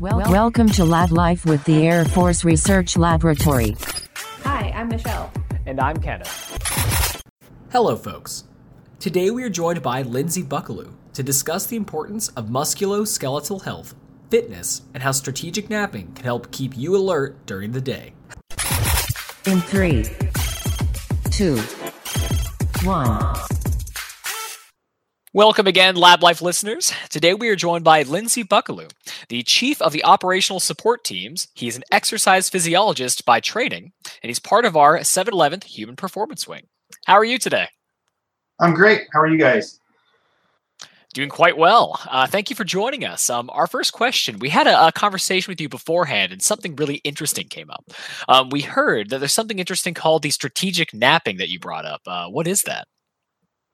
Well, welcome to Lab Life with the Air Force Research Laboratory. Hi, I'm Michelle. And I'm Kenneth. Hello, folks. Today we are joined by Lindsay Buckaloo to discuss the importance of musculoskeletal health, fitness, and how strategic napping can help keep you alert during the day. In three, two, one. Welcome again, Lab Life listeners. Today we are joined by Lindsay Buckaloo, the chief of the operational support teams. He's an exercise physiologist by training, and he's part of our 711th Human Performance Wing. How are you today? I'm great. How are you guys? Doing quite well. Uh, thank you for joining us. Um, our first question we had a, a, conversation with you beforehand, and something really interesting came up. Um, we heard that there's something interesting called the strategic napping that you brought up. Uh, what is that?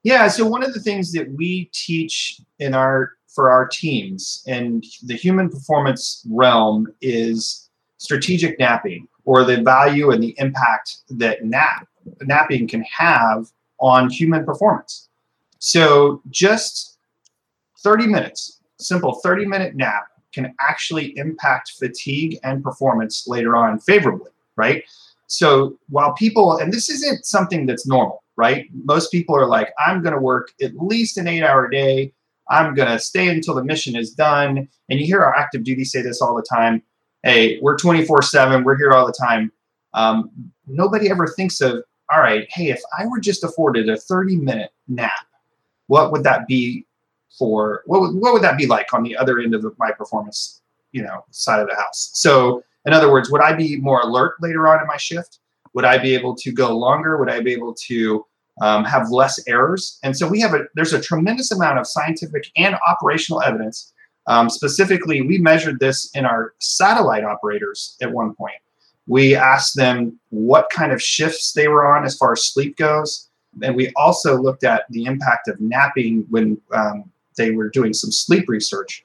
Yeah, so one of the things that we teach in our for our teams and the human performance realm is strategic napping or the value and the impact that nap napping can have on human performance. So just 30 minutes, simple 30 minute nap can actually impact fatigue and performance later on favorably, right? So while people, and this isn't something that's normal, right? Most people are like, I'm going to work at least an eight hour day. I'm going to stay until the mission is done. And you hear our active duty say this all the time. Hey, we're 24 7, we're here all the time. Um, nobody ever thinks of, all right, hey, if I were just afforded a 30 minute nap, what would that be for? What would, what would that be like on the other end of the, my performance, you know, side of the house? So, in other words, would I be more alert later on in my shift? Would I be able to go longer? Would I be able to um, have less errors? And so we have a there's a tremendous amount of scientific and operational evidence. Um, specifically, we measured this in our satellite operators at one point. We asked them what kind of shifts they were on as far as sleep goes, and we also looked at the impact of napping when um, they were doing some sleep research.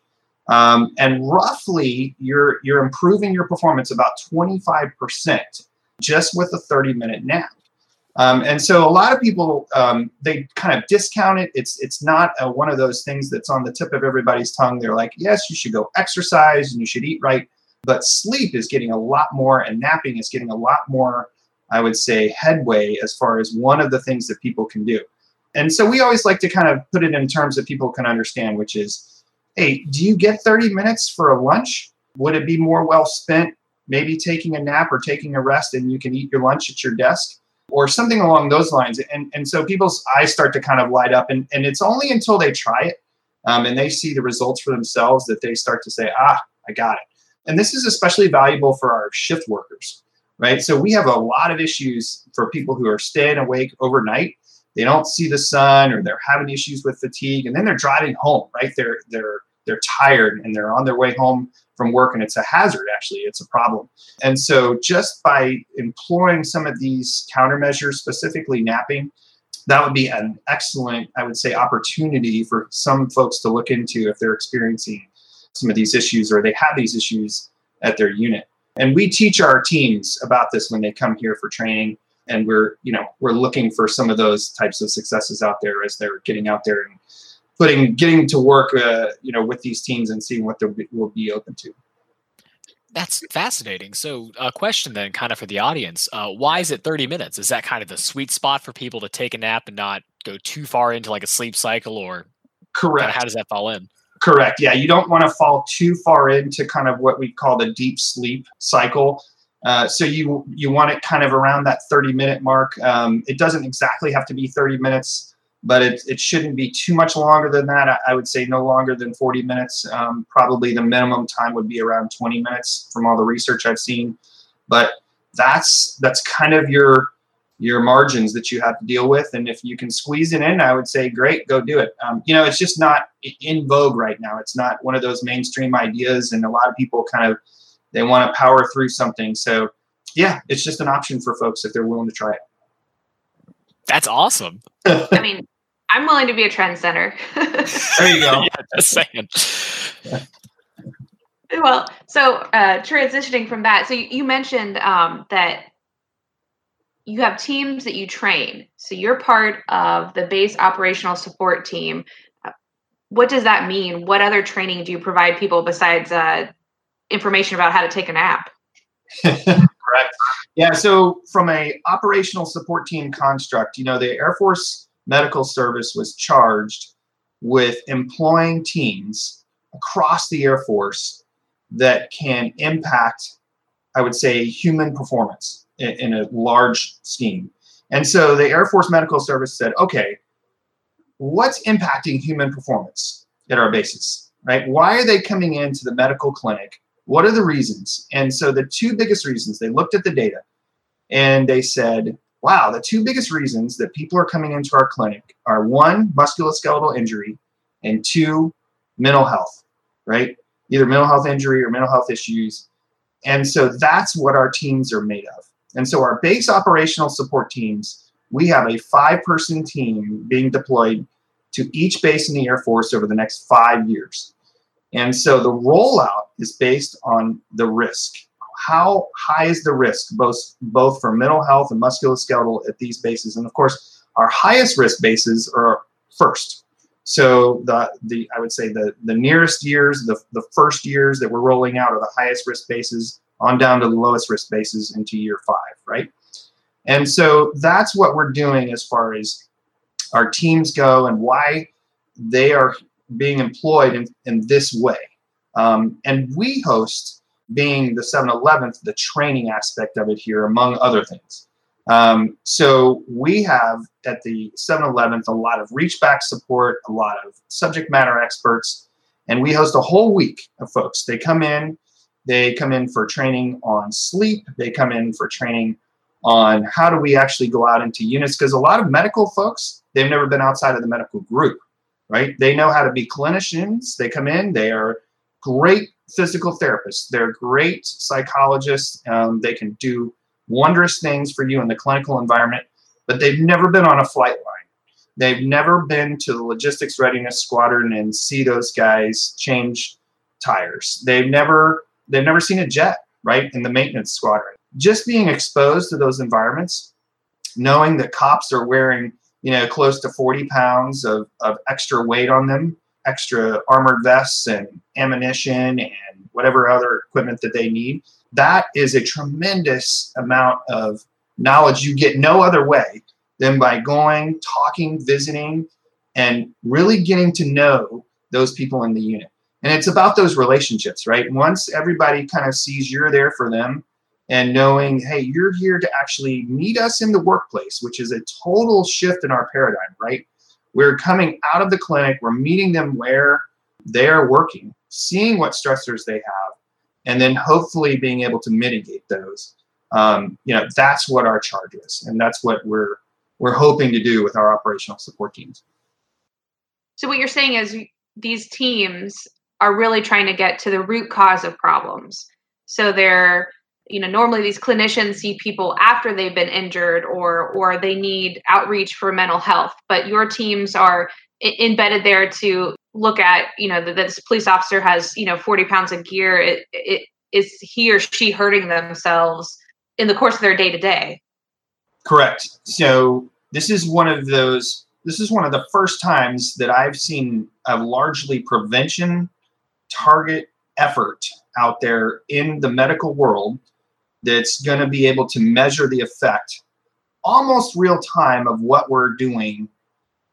Um, and roughly, you're you're improving your performance about 25 percent just with a 30 minute nap. Um, and so a lot of people um, they kind of discount it. It's it's not a, one of those things that's on the tip of everybody's tongue. They're like, yes, you should go exercise and you should eat right, but sleep is getting a lot more, and napping is getting a lot more. I would say headway as far as one of the things that people can do. And so we always like to kind of put it in terms that people can understand, which is, hey, do you get 30 minutes for a lunch? Would it be more well spent maybe taking a nap or taking a rest and you can eat your lunch at your desk or something along those lines. And, and so people's eyes start to kind of light up. And, and it's only until they try it um, and they see the results for themselves that they start to say, ah, I got it. And this is especially valuable for our shift workers, right? So we have a lot of issues for people who are staying awake overnight. They don't see the sun or they're having issues with fatigue and then they're driving home, right? They're, they're, they're tired and they're on their way home from work and it's a hazard actually. It's a problem. And so just by employing some of these countermeasures specifically napping that would be an excellent i would say opportunity for some folks to look into if they're experiencing some of these issues or they have these issues at their unit. And we teach our teams about this when they come here for training. And we're you know we're looking for some of those types of successes out there as they're getting out there and putting getting to work uh, you know with these teams and seeing what they will be open to. That's fascinating. So a question then kind of for the audience uh, why is it 30 minutes? Is that kind of the sweet spot for people to take a nap and not go too far into like a sleep cycle or correct. how does that fall in? Correct yeah you don't want to fall too far into kind of what we call the deep sleep cycle. Uh, so you you want it kind of around that 30 minute mark. Um, it doesn't exactly have to be 30 minutes but it, it shouldn't be too much longer than that. I, I would say no longer than 40 minutes. Um, probably the minimum time would be around 20 minutes from all the research I've seen. But that's that's kind of your your margins that you have to deal with. And if you can squeeze it in, I would say, great, go do it. Um, you know, it's just not in vogue right now. It's not one of those mainstream ideas, and a lot of people kind of they want to power through something. So, yeah, it's just an option for folks if they're willing to try it. That's awesome. I mean, I'm willing to be a trend center. there you go. yeah, just saying. well, so uh, transitioning from that, so you, you mentioned um, that you have teams that you train. So you're part of the base operational support team. What does that mean? What other training do you provide people besides uh, information about how to take a nap. Correct. Yeah. So from a operational support team construct, you know, the Air Force Medical Service was charged with employing teams across the Air Force that can impact, I would say, human performance in, in a large scheme. And so the Air Force Medical Service said, okay, what's impacting human performance at our bases, right? Why are they coming into the medical clinic? What are the reasons? And so the two biggest reasons, they looked at the data and they said, wow, the two biggest reasons that people are coming into our clinic are one, musculoskeletal injury, and two, mental health, right? Either mental health injury or mental health issues. And so that's what our teams are made of. And so our base operational support teams, we have a five person team being deployed to each base in the Air Force over the next five years. And so the rollout is based on the risk. How high is the risk, both, both for mental health and musculoskeletal at these bases? And of course, our highest risk bases are first. So the the I would say the the nearest years, the the first years that we're rolling out are the highest risk bases on down to the lowest risk bases into year five, right? And so that's what we're doing as far as our teams go and why they are being employed in, in this way. Um, and we host, being the 7-Eleventh, the training aspect of it here, among other things. Um, so we have at the 7-Eleventh a lot of reach back support, a lot of subject matter experts, and we host a whole week of folks. They come in, they come in for training on sleep, they come in for training on how do we actually go out into units because a lot of medical folks they've never been outside of the medical group right they know how to be clinicians they come in they are great physical therapists they're great psychologists um, they can do wondrous things for you in the clinical environment, but they've never been on a flight line. They've never been to the logistics readiness squadron and see those guys change tires. They've never they've never seen a jet, right, in the maintenance squadron. Just being exposed to those environments, knowing that cops are wearing, you know, close to 40 pounds of, of extra weight on them, extra armored vests and ammunition and whatever other equipment that they need that is a tremendous amount of knowledge you get no other way than by going, talking, visiting, and really getting to know those people in the unit. And it's about those relationships, right? Once everybody kind of sees you're there for them and knowing, hey, you're here to actually meet us in the workplace, which is a total shift in our paradigm, right? We're coming out of the clinic, we're meeting them where they are working, seeing what stressors they have, and then hopefully being able to mitigate those. Um, you know, that's what our charge is, and that's what we're we're hoping to do with our operational support teams. So what you're saying is these teams are really trying to get to the root cause of problems. So they're you know normally these clinicians see people after they've been injured or or they need outreach for mental health but your teams are embedded there to look at you know that this police officer has you know 40 pounds of gear. It, it is he or she hurting themselves in the course of their day to day correct. So this is one of those this is one of the first times that i've seen a largely prevention target effort out there in the medical world that's going to be able to measure the effect almost real time of what we're doing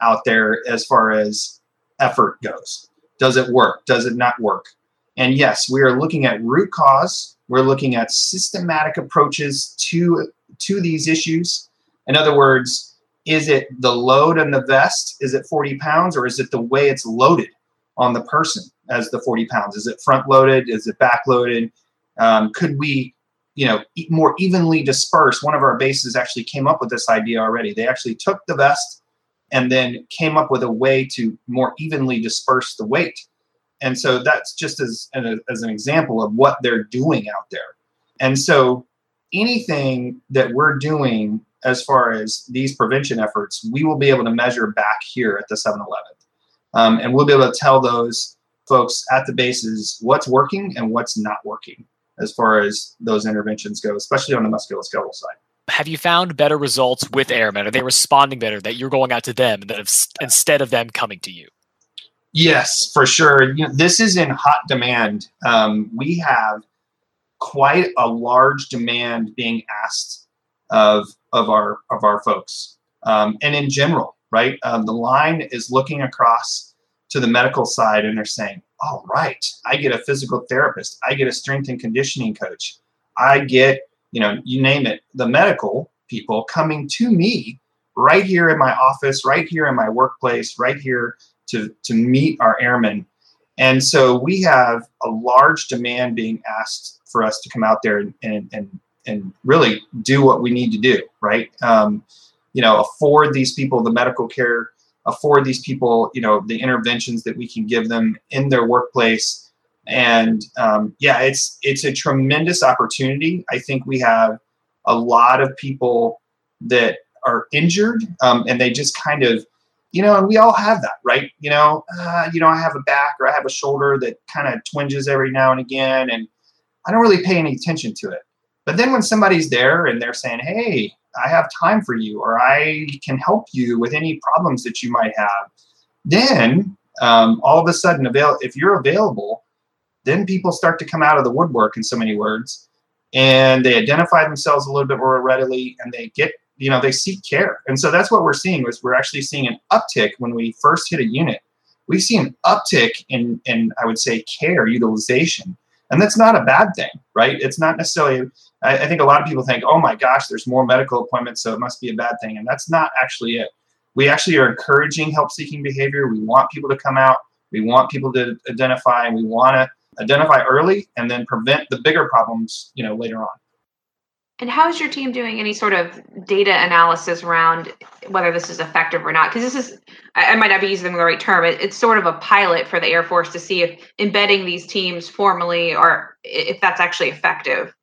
out there as far as effort goes. Does it work? Does it not work? And yes, we are looking at root cause. We're looking at systematic approaches to to these issues. In other words, is it the load on the vest? Is it 40 pounds, or is it the way it's loaded on the person as the 40 pounds? Is it front loaded? Is it back loaded? Um, could we, you know, more evenly dispersed One of our bases actually came up with this idea already. They actually took the vest and then came up with a way to more evenly disperse the weight. And so that's just as an, as an example of what they're doing out there. And so anything that we're doing as far as these prevention efforts, we will be able to measure back here at the 7-Eleven. Um, and we'll be able to tell those folks at the bases what's working and what's not working as far as those interventions go, especially on the musculoskeletal side have you found better results with airmen? Are they responding better that you're going out to them instead of them coming to you? Yes, for sure. You know, this is in hot demand. Um, we have quite a large demand being asked of of our of our folks, um, and in general, right? Um, the line is looking across to the medical side, and they're saying, "All right, I get a physical therapist, I get a strength and conditioning coach, I get, you know, you name it, the medical people coming to me right here in my office, right here in my workplace, right here to to meet our airmen." And so we have a large demand being asked for us to come out there and and and, and really do what we need to do, right? Um, you know, afford these people the medical care, afford these people, you know, the interventions that we can give them in their workplace. And um, yeah, it's it's a tremendous opportunity. I think we have a lot of people that are injured um, and they just kind of you know, and we all have that, right? You know, uh, you know, I have a back or I have a shoulder that kind of twinges every now and again, and I don't really pay any attention to it. But then when somebody's there and they're saying, hey, I have time for you, or I can help you with any problems that you might have, then um, all of a sudden, avail- if you're available, then people start to come out of the woodwork in so many words and they identify themselves a little bit more readily and they get you know they seek care. And so that's what we're seeing is we're actually seeing an uptick when we first hit a unit. We see an uptick in in i would say care utilization and that's not a bad thing, right? It's not necessarily, I, I think a lot of people think, oh my gosh, there's more medical appointments, so it must be a bad thing. And that's not actually it. We actually are encouraging help seeking behavior. We want people to come out. We want people to identify, and we want to identify early and then prevent the bigger problems, you know, later on. And how is your team doing any sort of data analysis around whether this is effective or not? Because this is, I, might not be using the right term, it, it's sort of a pilot for the Air Force to see if embedding these teams formally or if that's actually effective.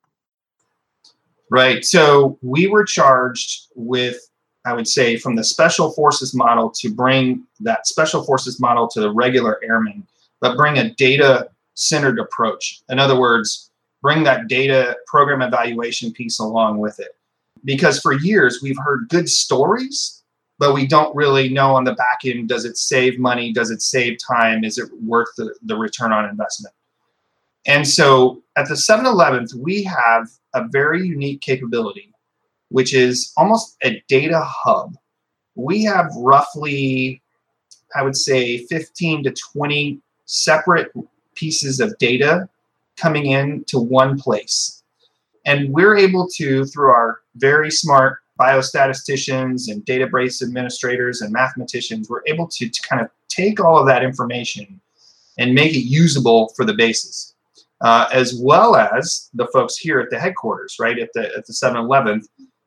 Right. So we were charged with, I would say, from the special forces model to bring that special forces model to the regular airmen, but bring a data centered approach. In other words, bring that data program evaluation piece along with it. Because for years we've heard good stories, but we don't really know on the back end does it save money? Does it save time? Is it worth the, the return on investment? And so at the 7 11th, we have a very unique capability, which is almost a data hub. We have roughly, I would say, 15 to 20 separate pieces of data coming in to one place. And we're able to, through our very smart biostatisticians and database administrators and mathematicians, we're able to, to kind of take all of that information and make it usable for the bases, uh, as well as the folks here at the headquarters, right at the at the 7-Eleven,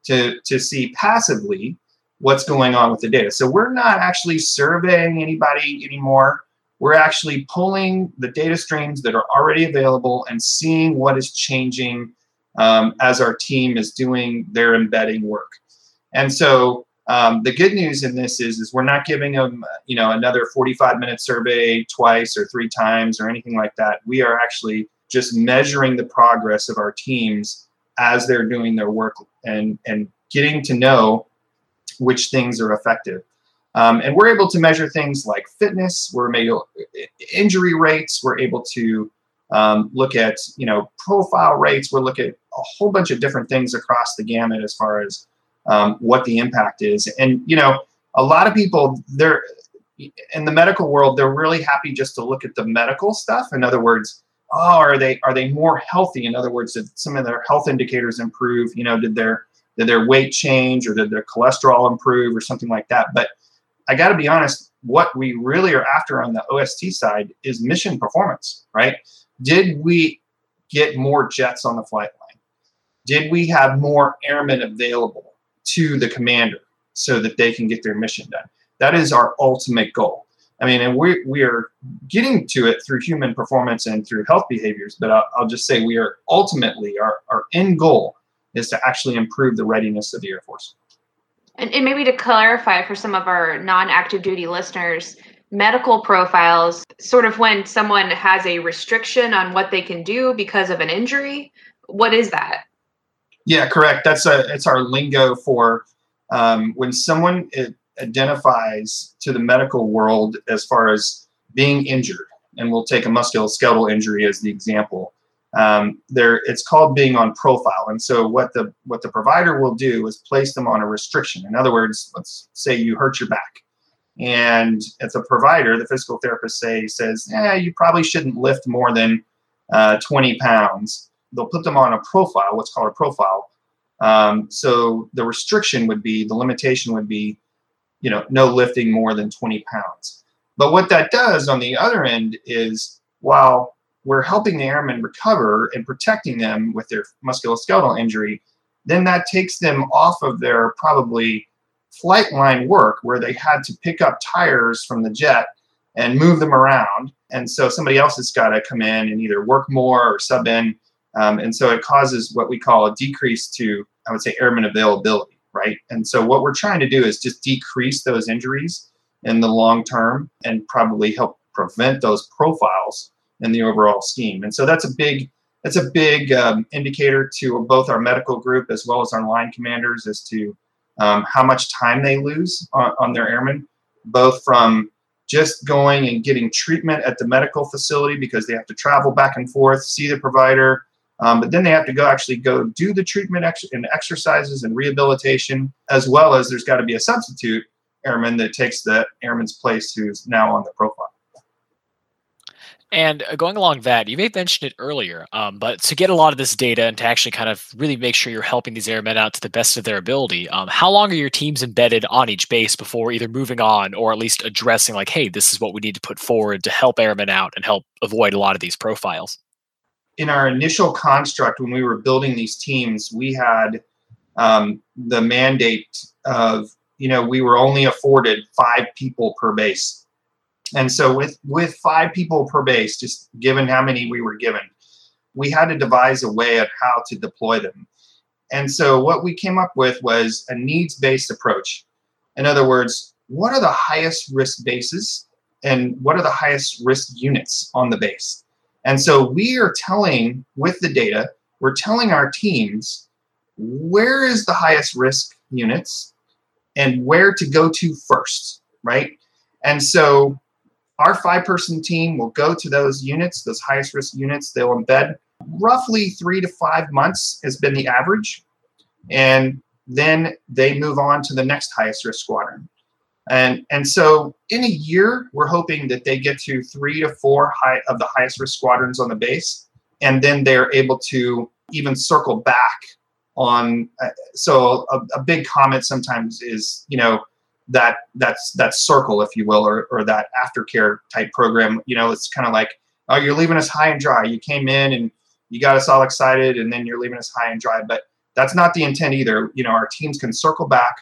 to to see passively what's going on with the data. So we're not actually surveying anybody anymore we're actually pulling the data streams that are already available and seeing what is changing um, as our team is doing their embedding work. And so um, the good news in this is, is we're not giving them, you know, another 45 minute survey twice or three times or anything like that. We are actually just measuring the progress of our teams as they're doing their work and, and getting to know which things are effective. Um, and we're able to measure things like fitness, we're able injury rates, we're able to um, look at you know profile rates, we're looking at a whole bunch of different things across the gamut as far as um, what the impact is. And you know, a lot of people they're in the medical world, they're really happy just to look at the medical stuff. In other words, oh, are they are they more healthy? In other words, did some of their health indicators improve? You know, did their did their weight change or did their cholesterol improve or something like that? But I got to be honest, what we really are after on the OST side is mission performance, right? Did we get more jets on the flight line? Did we have more airmen available to the commander so that they can get their mission done? That is our ultimate goal. I mean, and we we are getting to it through human performance and through health behaviors, but I'll, I'll just say we are ultimately our, our end goal is to actually improve the readiness of the Air Force. And, and maybe to clarify for some of our non-active duty listeners, medical profiles sort of when someone has a restriction on what they can do because of an injury. What is that? Yeah, correct. That's a it's our lingo for um, when someone it identifies to the medical world as far as being injured, and we'll take a musculoskeletal injury as the example. Um, there it's called being on profile. And so what the what the provider will do is place them on a restriction. In other words, let's say you hurt your back, and if the provider, the physical therapist, say says, "Yeah, you probably shouldn't lift more than uh, 20 pounds." They'll put them on a profile, what's called a profile. Um, so the restriction would be the limitation would be, you know, no lifting more than 20 pounds. But what that does on the other end is while we're helping the airmen recover and protecting them with their musculoskeletal injury, then that takes them off of their probably flight line work where they had to pick up tires from the jet and move them around. And so somebody else has got to come in and either work more or sub in. Um, and so it causes what we call a decrease to, I would say, airman availability, right? And so what we're trying to do is just decrease those injuries in the long term and probably help prevent those profiles in the overall scheme. And so that's a big that's a big um, indicator to both our medical group as well as our line commanders as to um, how much time they lose on, on their airmen, both from just going and getting treatment at the medical facility because they have to travel back and forth, see the provider, um, but then they have to go actually go do the treatment ex- and exercises and rehabilitation, as well as there's got to be a substitute airman that takes the airman's place who's now on the profile. And uh, going along that, you may have mentioned it earlier, um, but to get a lot of this data and to actually kind of really make sure you're helping these airmen out to the best of their ability, um, how long are your teams embedded on each base before either moving on or at least addressing, like, hey, this is what we need to put forward to help airmen out and help avoid a lot of these profiles? In our initial construct, when we were building these teams, we had um, the mandate of, you know, we were only afforded five people per base and so with with five people per base, just given how many we were given, we had to devise a way of how to deploy them. And so what we came up with was a needs-based approach. In other words, what are the highest risk bases and what are the highest risk units on the base? And so we are telling with the data, we're telling our teams where is the highest risk units and where to go to first, right? And so our five person team will go to those units, those highest risk units. They'll embed roughly three to five months has been the average. And then they move on to the next highest risk squadron. And, and so in a year, we're hoping that they get to three to four high of the highest risk squadrons on the base. And then they're able to even circle back on. Uh, so a, a big comment sometimes is, you know, that that's that circle, if you will, or, or that aftercare type program. You know, it's kind of like, oh, you're leaving us high and dry. You came in and you got us all excited, and then you're leaving us high and dry. But that's not the intent either. You know, our teams can circle back,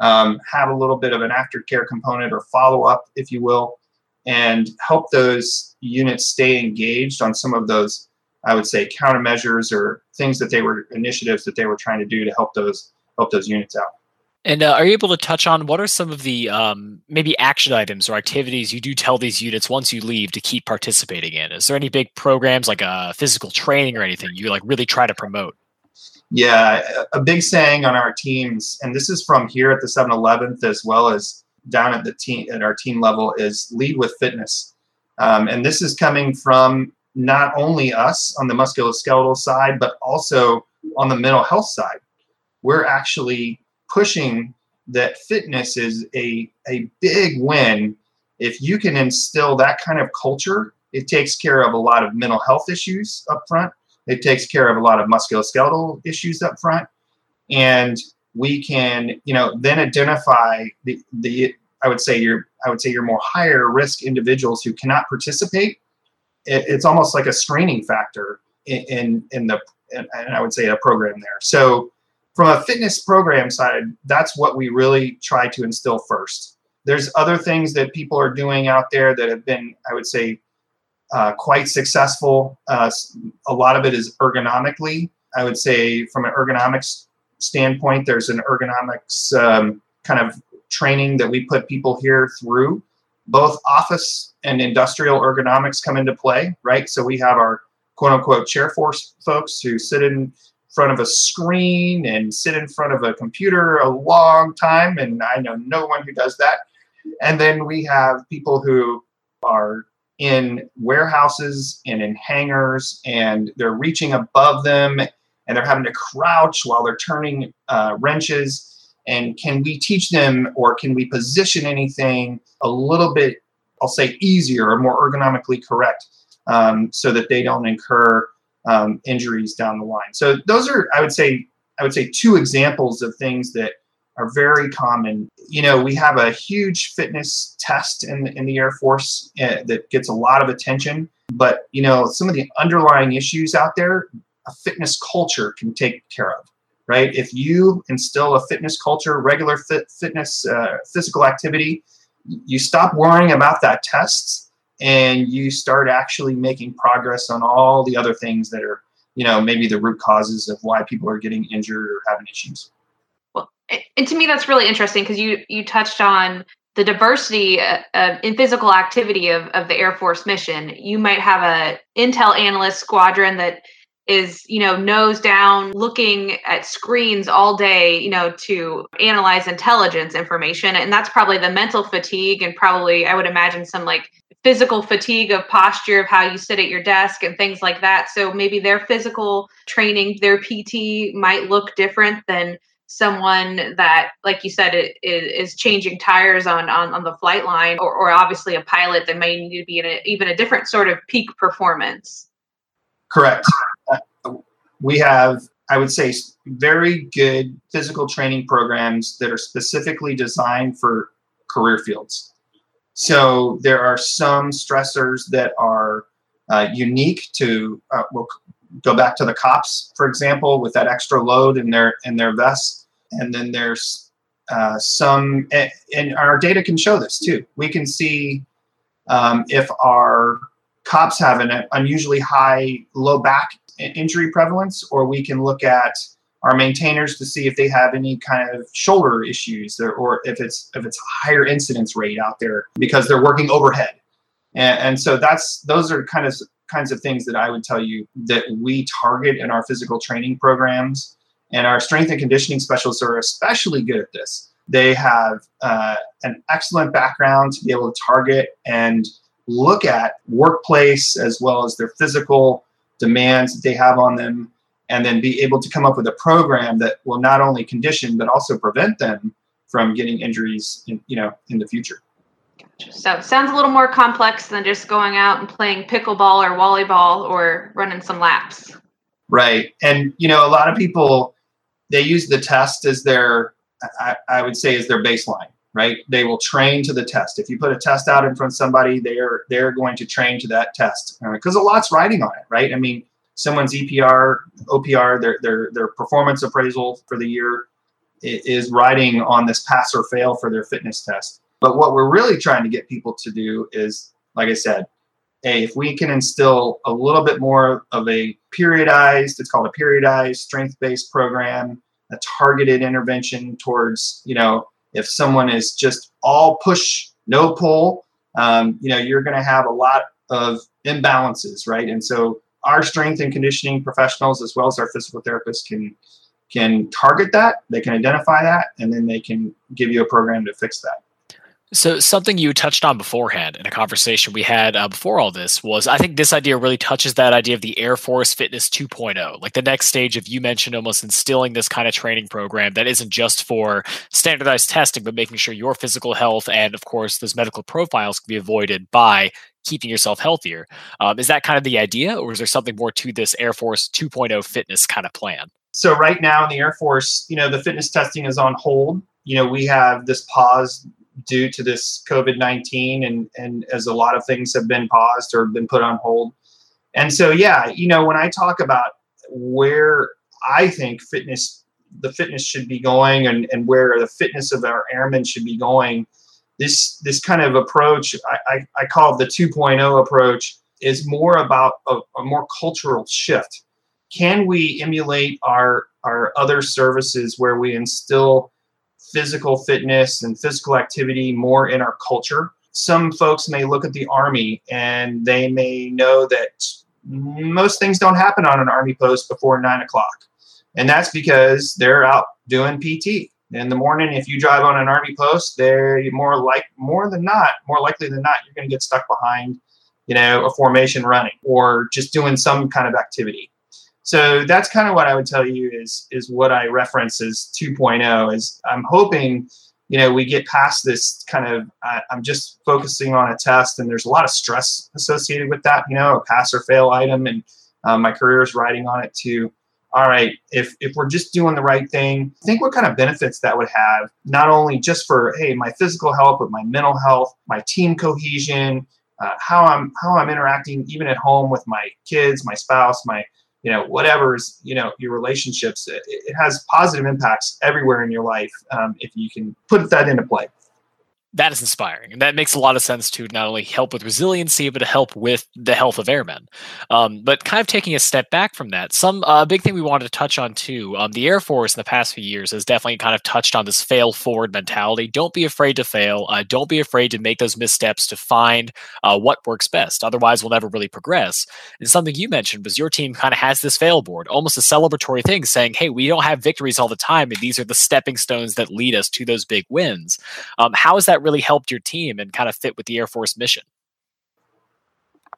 um, have a little bit of an aftercare component or follow up, if you will, and help those units stay engaged on some of those, I would say, countermeasures or things that they were initiatives that they were trying to do to help those help those units out. And uh, are you able to touch on what are some of the um, maybe action items or activities you do tell these units once you leave to keep participating in? Is there any big programs like uh, physical training or anything you like really try to promote? Yeah, a big saying on our teams, and this is from here at the 711th as well as down at the team at our team level, is lead with fitness. Um, and this is coming from not only us on the musculoskeletal side, but also on the mental health side. We're actually pushing that fitness is a, a big win. If you can instill that kind of culture, it takes care of a lot of mental health issues up front. It takes care of a lot of musculoskeletal issues up front. And we can, you know, then identify the, the I would say your I would say your more higher risk individuals who cannot participate. It, it's almost like a screening factor in in, in the and I would say a program there. So from a fitness program side, that's what we really try to instill first. There's other things that people are doing out there that have been, I would say, uh, quite successful. Uh, a lot of it is ergonomically. I would say, from an ergonomics standpoint, there's an ergonomics um, kind of training that we put people here through. Both office and industrial ergonomics come into play, right? So we have our quote unquote chair force folks who sit in front of a screen and sit in front of a computer a long time. And I know no one who does that. And then we have people who are in warehouses and in hangars, and they're reaching above them and they're having to crouch while they're turning uh, wrenches. And can we teach them or can we position anything a little bit, I'll say, easier or more ergonomically correct um, so that they don't incur um, injuries down the line? So those are, I would say, I would say two examples of things that are very common. You know, we have a huge fitness test in, in the Air Force uh, that gets a lot of attention. But, you know, some of the underlying issues out there, a fitness culture can take care of, right? If you instill a fitness culture, regular fit, fitness, uh, physical activity, you stop worrying about that test and you start actually making progress on all the other things that are, you know, maybe the root causes of why people are getting injured or having issues. Well and to me that's really interesting because you you touched on the diversity uh, in physical activity of, of the air force mission. You might have a intel analyst squadron that is you know nose down looking at screens all day you know to analyze intelligence information. And that's probably the mental fatigue and probably i would imagine some like physical fatigue of posture of how you sit at your desk and things like that. So maybe their physical training their pt might look different than someone that like you said it, it is changing tires on, on on the flight line or, or obviously a pilot that may need to be in a, even a different sort of peak performance. Correct we have i would say very good physical training programs that are specifically designed for career fields so there are some stressors that are uh, unique to uh, we'll go back to the cops, for example, with that extra load in their in their vests, and then there's uh, some, and our data can show this too. We can see um, if our cops have an unusually high low back injury prevalence, or we can look at our maintainers to see if they have any kind of shoulder issues or, or if it's if it's a higher incidence rate out there because they're working overhead and, and so that's those are kind of kinds of things that I would tell you that we target in our physical training programs. And our strength and conditioning specialists are especially good at this. They have uh, an excellent background to be able to target and look at workplace as well as their physical demands that they have on them, and then be able to come up with a program that will not only condition but also prevent them from getting injuries, in, you know, in the future. So sounds a little more complex than just going out and playing pickleball or volleyball or running some laps. Right. And you know, a lot of people they use the test as their I, I would say as their baseline, right? They will train to the test. If you put a test out in front of somebody, they're they're going to train to that test because uh, a lot's riding on it, right? I mean, someone's EPR, OPR, their their their performance appraisal for the year is riding on this pass or fail for their fitness test. But what we're really trying to get people to do is, like I said, hey, if we can instill a little bit more of a periodized, it's called a periodized strength-based program, a targeted intervention towards, you know, if someone is just all push, no pull, um, you know, you're going to have a lot of imbalances, right? And so our strength and conditioning professionals, as well as our physical therapists, can can target that. They can identify that, and then they can give you a program to fix that. So something you touched on beforehand in a conversation we had uh, before all this was I think this idea really touches that idea of the Air Force Fitness 2.0, like the next stage of you mentioned almost instilling this kind of training program that isn't just for standardized testing, but making sure your physical health and of course those medical profiles can be avoided by keeping yourself healthier. Um, is that kind of the idea, or is there something more to this Air Force 2.0 fitness kind of plan? So right now in the Air Force, you know, the fitness testing is on hold. You know, we have this pause due to this COVID 19 and, and as a lot of things have been paused or been put on hold. And so, yeah, you know, when I talk about where I think fitness, the fitness should be going and, and where the fitness of our airmen should be going, this, this kind of approach, I, I, I call the 2.0 approach, is more about a, a more cultural shift. Can we emulate our, our other services where we instill physical fitness and physical activity more in our culture. Some folks may look at the Army and they may know that most things don't happen on an Army post before nine o'clock. And that's because they're out doing PT. In the morning, if you drive on an Army post, they're more like more than not, more likely than not, you're going to get stuck behind you know, a formation running or just doing some kind of activity. So that's kind of what I would tell you is is what I reference as 2.0 is I'm hoping you know we get past this kind of I'm just focusing on a test and there's a lot of stress associated with that you know a pass or fail item and um, my career is riding on it too. All right if if we're just doing the right thing think what kind of benefits that would have not only just for hey my physical health but my mental health my team cohesion uh, how i'm how i'm interacting even at home with my kids my spouse my you know whatever's you know your relationships it, it has positive impacts everywhere in your life um, if you can put that into play that is inspiring. And that makes a lot of sense to not only help with resiliency but to help with the health of airmen. Um, but kind of taking a step back from that some uh, big thing we wanted to touch on too um, the air force in the past few years has definitely kind of touched on this fail forward mentality. Don't be afraid to fail. Uh, don't be afraid to make those missteps to find uh, what works best. Otherwise we'll never really progress. And something you mentioned was your team kind of has this fail board almost a celebratory thing saying hey we don't have victories all the time and these are the stepping stones that lead us to those big wins. Um, how is that really helped your team and kind of fit with the Air Force mission?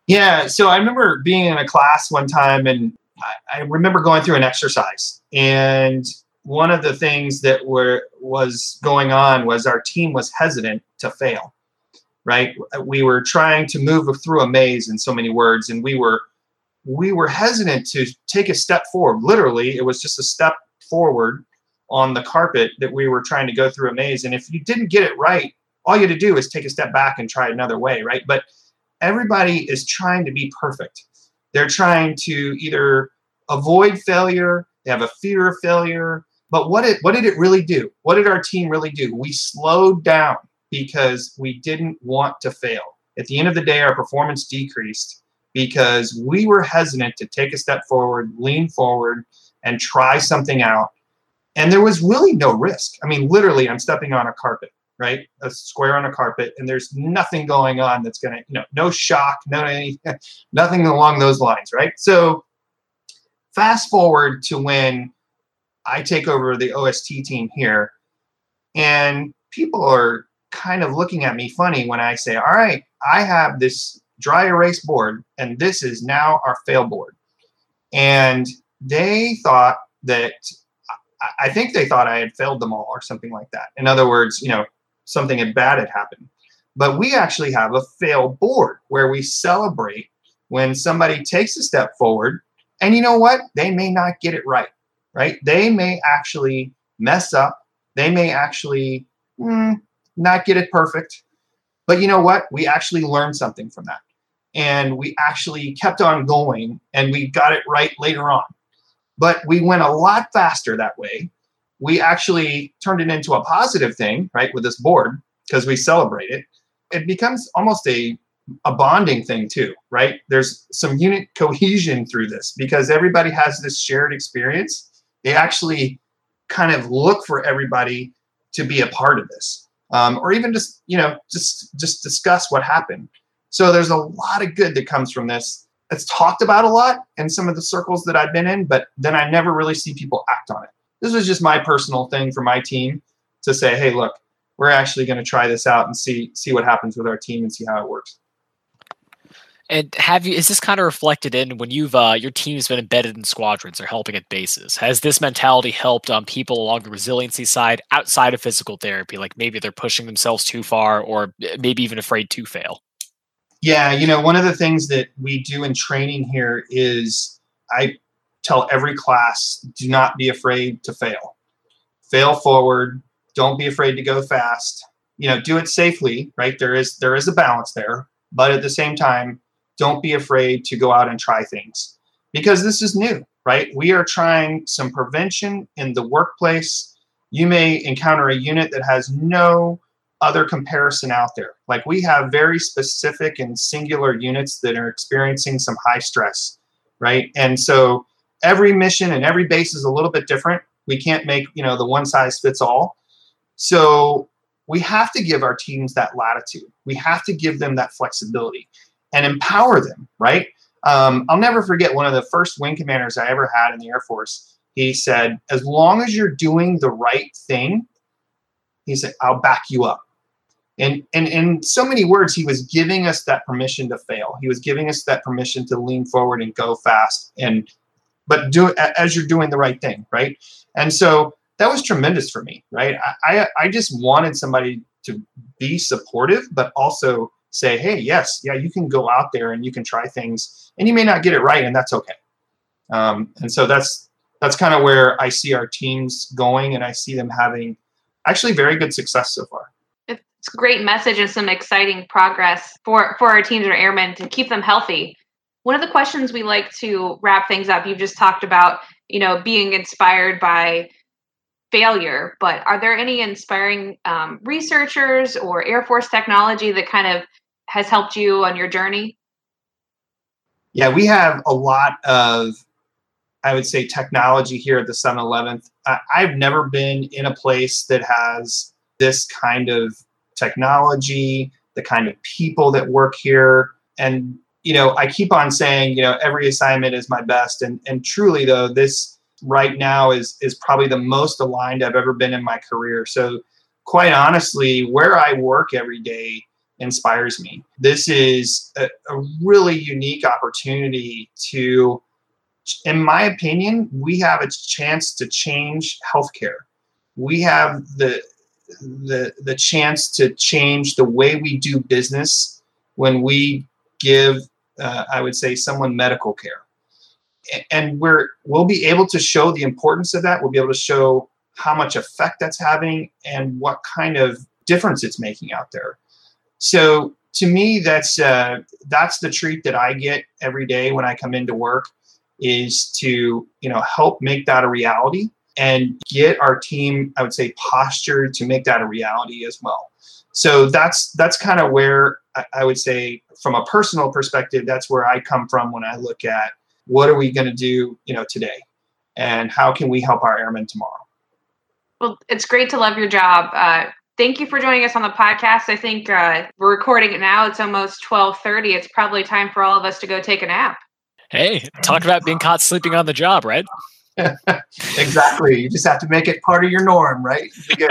Yeah, so I remember being in a class one time and I, remember going through an exercise and one of the things that were was going on was our team was hesitant to fail right we were trying to move through a maze in so many words and we were we were hesitant to take a step forward literally it was just a step forward on the carpet that we were trying to go through a maze and if you didn't get it right all you had to do is take a step back and try another way, right? But everybody is trying to be perfect. They're trying to either avoid failure, they have a fear of failure. But what did what did it really do? What did our team really do? We slowed down because we didn't want to fail. At the end of the day, our performance decreased because we were hesitant to take a step forward, lean forward, and try something out. And there was really no risk. I mean, literally, I'm stepping on a carpet right? A square on a carpet, and there's nothing going on that's going to, you know, no shock, no any, nothing along those lines, right? So, fast forward to when I take over the OST team here, and people are kind of looking at me funny when I say, "All right, I have this dry erase board, and this is now our fail board," and they thought that I think they thought I had failed them all or something like that. In other words, you know, something bad had happened. But we actually have a fail board where we celebrate when somebody takes a step forward. And you know what? They may not get it right, right? They may actually mess up. They may actually mm, not get it perfect. But you know what? We actually learned something from that. And we actually kept on going and we got it right later on. But we went a lot faster that way we actually turned it into a positive thing, right, with this board because we celebrate it. It becomes almost a a bonding thing too, right? There's some unit cohesion through this because everybody has this shared experience. They actually kind of look for everybody to be a part of this, um, or even just you know just just discuss what happened. So there's a lot of good that comes from this. It's talked about a lot in some of the circles that I've been in, but then I never really see people act on it this was just my personal thing for my team to say, hey, look, we're actually going to try this out and see see what happens with our team and see how it works. And have you is this kind of reflected in when you've uh, your team's been embedded in squadrons or helping at bases? Has this mentality helped um, people along the resiliency side outside of physical therapy? Like maybe they're pushing themselves too far or maybe even afraid to fail. Yeah, you know, one of the things that we do in training here is I tell every class do not be afraid to fail. Fail forward. Don't be afraid to go fast. You know, do it safely, right? There is there is a balance there, but at the same time, don't be afraid to go out and try things because this is new, right? We are trying some prevention in the workplace. You may encounter a unit that has no other comparison out there. Like we have very specific and singular units that are experiencing some high stress, right? And so every mission and every base is a little bit different. We can't make, you know, the one size fits all. So we have to give our teams that latitude. We have to give them that flexibility and empower them, right? Um, I'll never forget one of the first wing commanders I ever had in the Air Force. He said, as long as you're doing the right thing, he said, I'll back you up. And, and in so many words, he was giving us that permission to fail. He was giving us that permission to lean forward and go fast, and but do it as you're doing the right thing, right? And so that was tremendous for me, right? I, I, just wanted somebody to be supportive, but also say, hey, yes, yeah, you can go out there and you can try things, and you may not get it right, and that's okay. Um, and so that's that's kind of where I see our teams going, and I see them having actually very good success so far. It's a great message and some exciting progress for for our teams or airmen to keep them healthy. One of the questions we like to wrap things up, you've just talked about, you know, being inspired by failure, but are there any inspiring um, researchers or Air Force technology that kind of has helped you on your journey? Yeah, we have a lot of I would say technology here at the 7-Eleventh. I've never been in a place that has this kind of technology, the kind of people that work here. And, you know, I keep on saying, you know, every assignment is my best. And and truly though, this right now is is probably the most aligned I've ever been in my career. So quite honestly, where I work every day inspires me. This is a, a really unique opportunity to in my opinion, we have a chance to change healthcare. We have the the the chance to change the way we do business when we give, uh, I would say, someone medical care, and we're we'll be able to show the importance of that. We'll be able to show how much effect that's having and what kind of difference it's making out there. So to me, that's uh, that's the treat that I get every day when I come into work is to you know help make that a reality and get our team i would say postured to make that a reality as well so that's that's kind of where i would say from a personal perspective that's where i come from when i look at what are we going to do you know today? And how can we help our airmen tomorrow? Well it's great to love your job. Uh, thank you for joining us on the podcast. I think uh, we're recording it now. It's almost 12.30 it's probably time for all of us to go take a nap. Hey, talk about being caught sleeping on the job, right? exactly. You just have to make it part of your norm, right?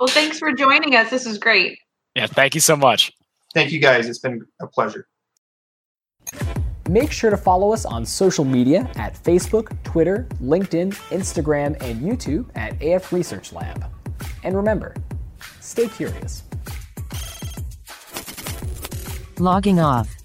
Good. well, thanks for joining us. This is great. Yeah, thank you so much. Thank you guys. It's been a pleasure. Make sure to follow us on social media at Facebook, Twitter, LinkedIn, Instagram, and YouTube at AF Research Lab. And remember, stay curious. Logging off.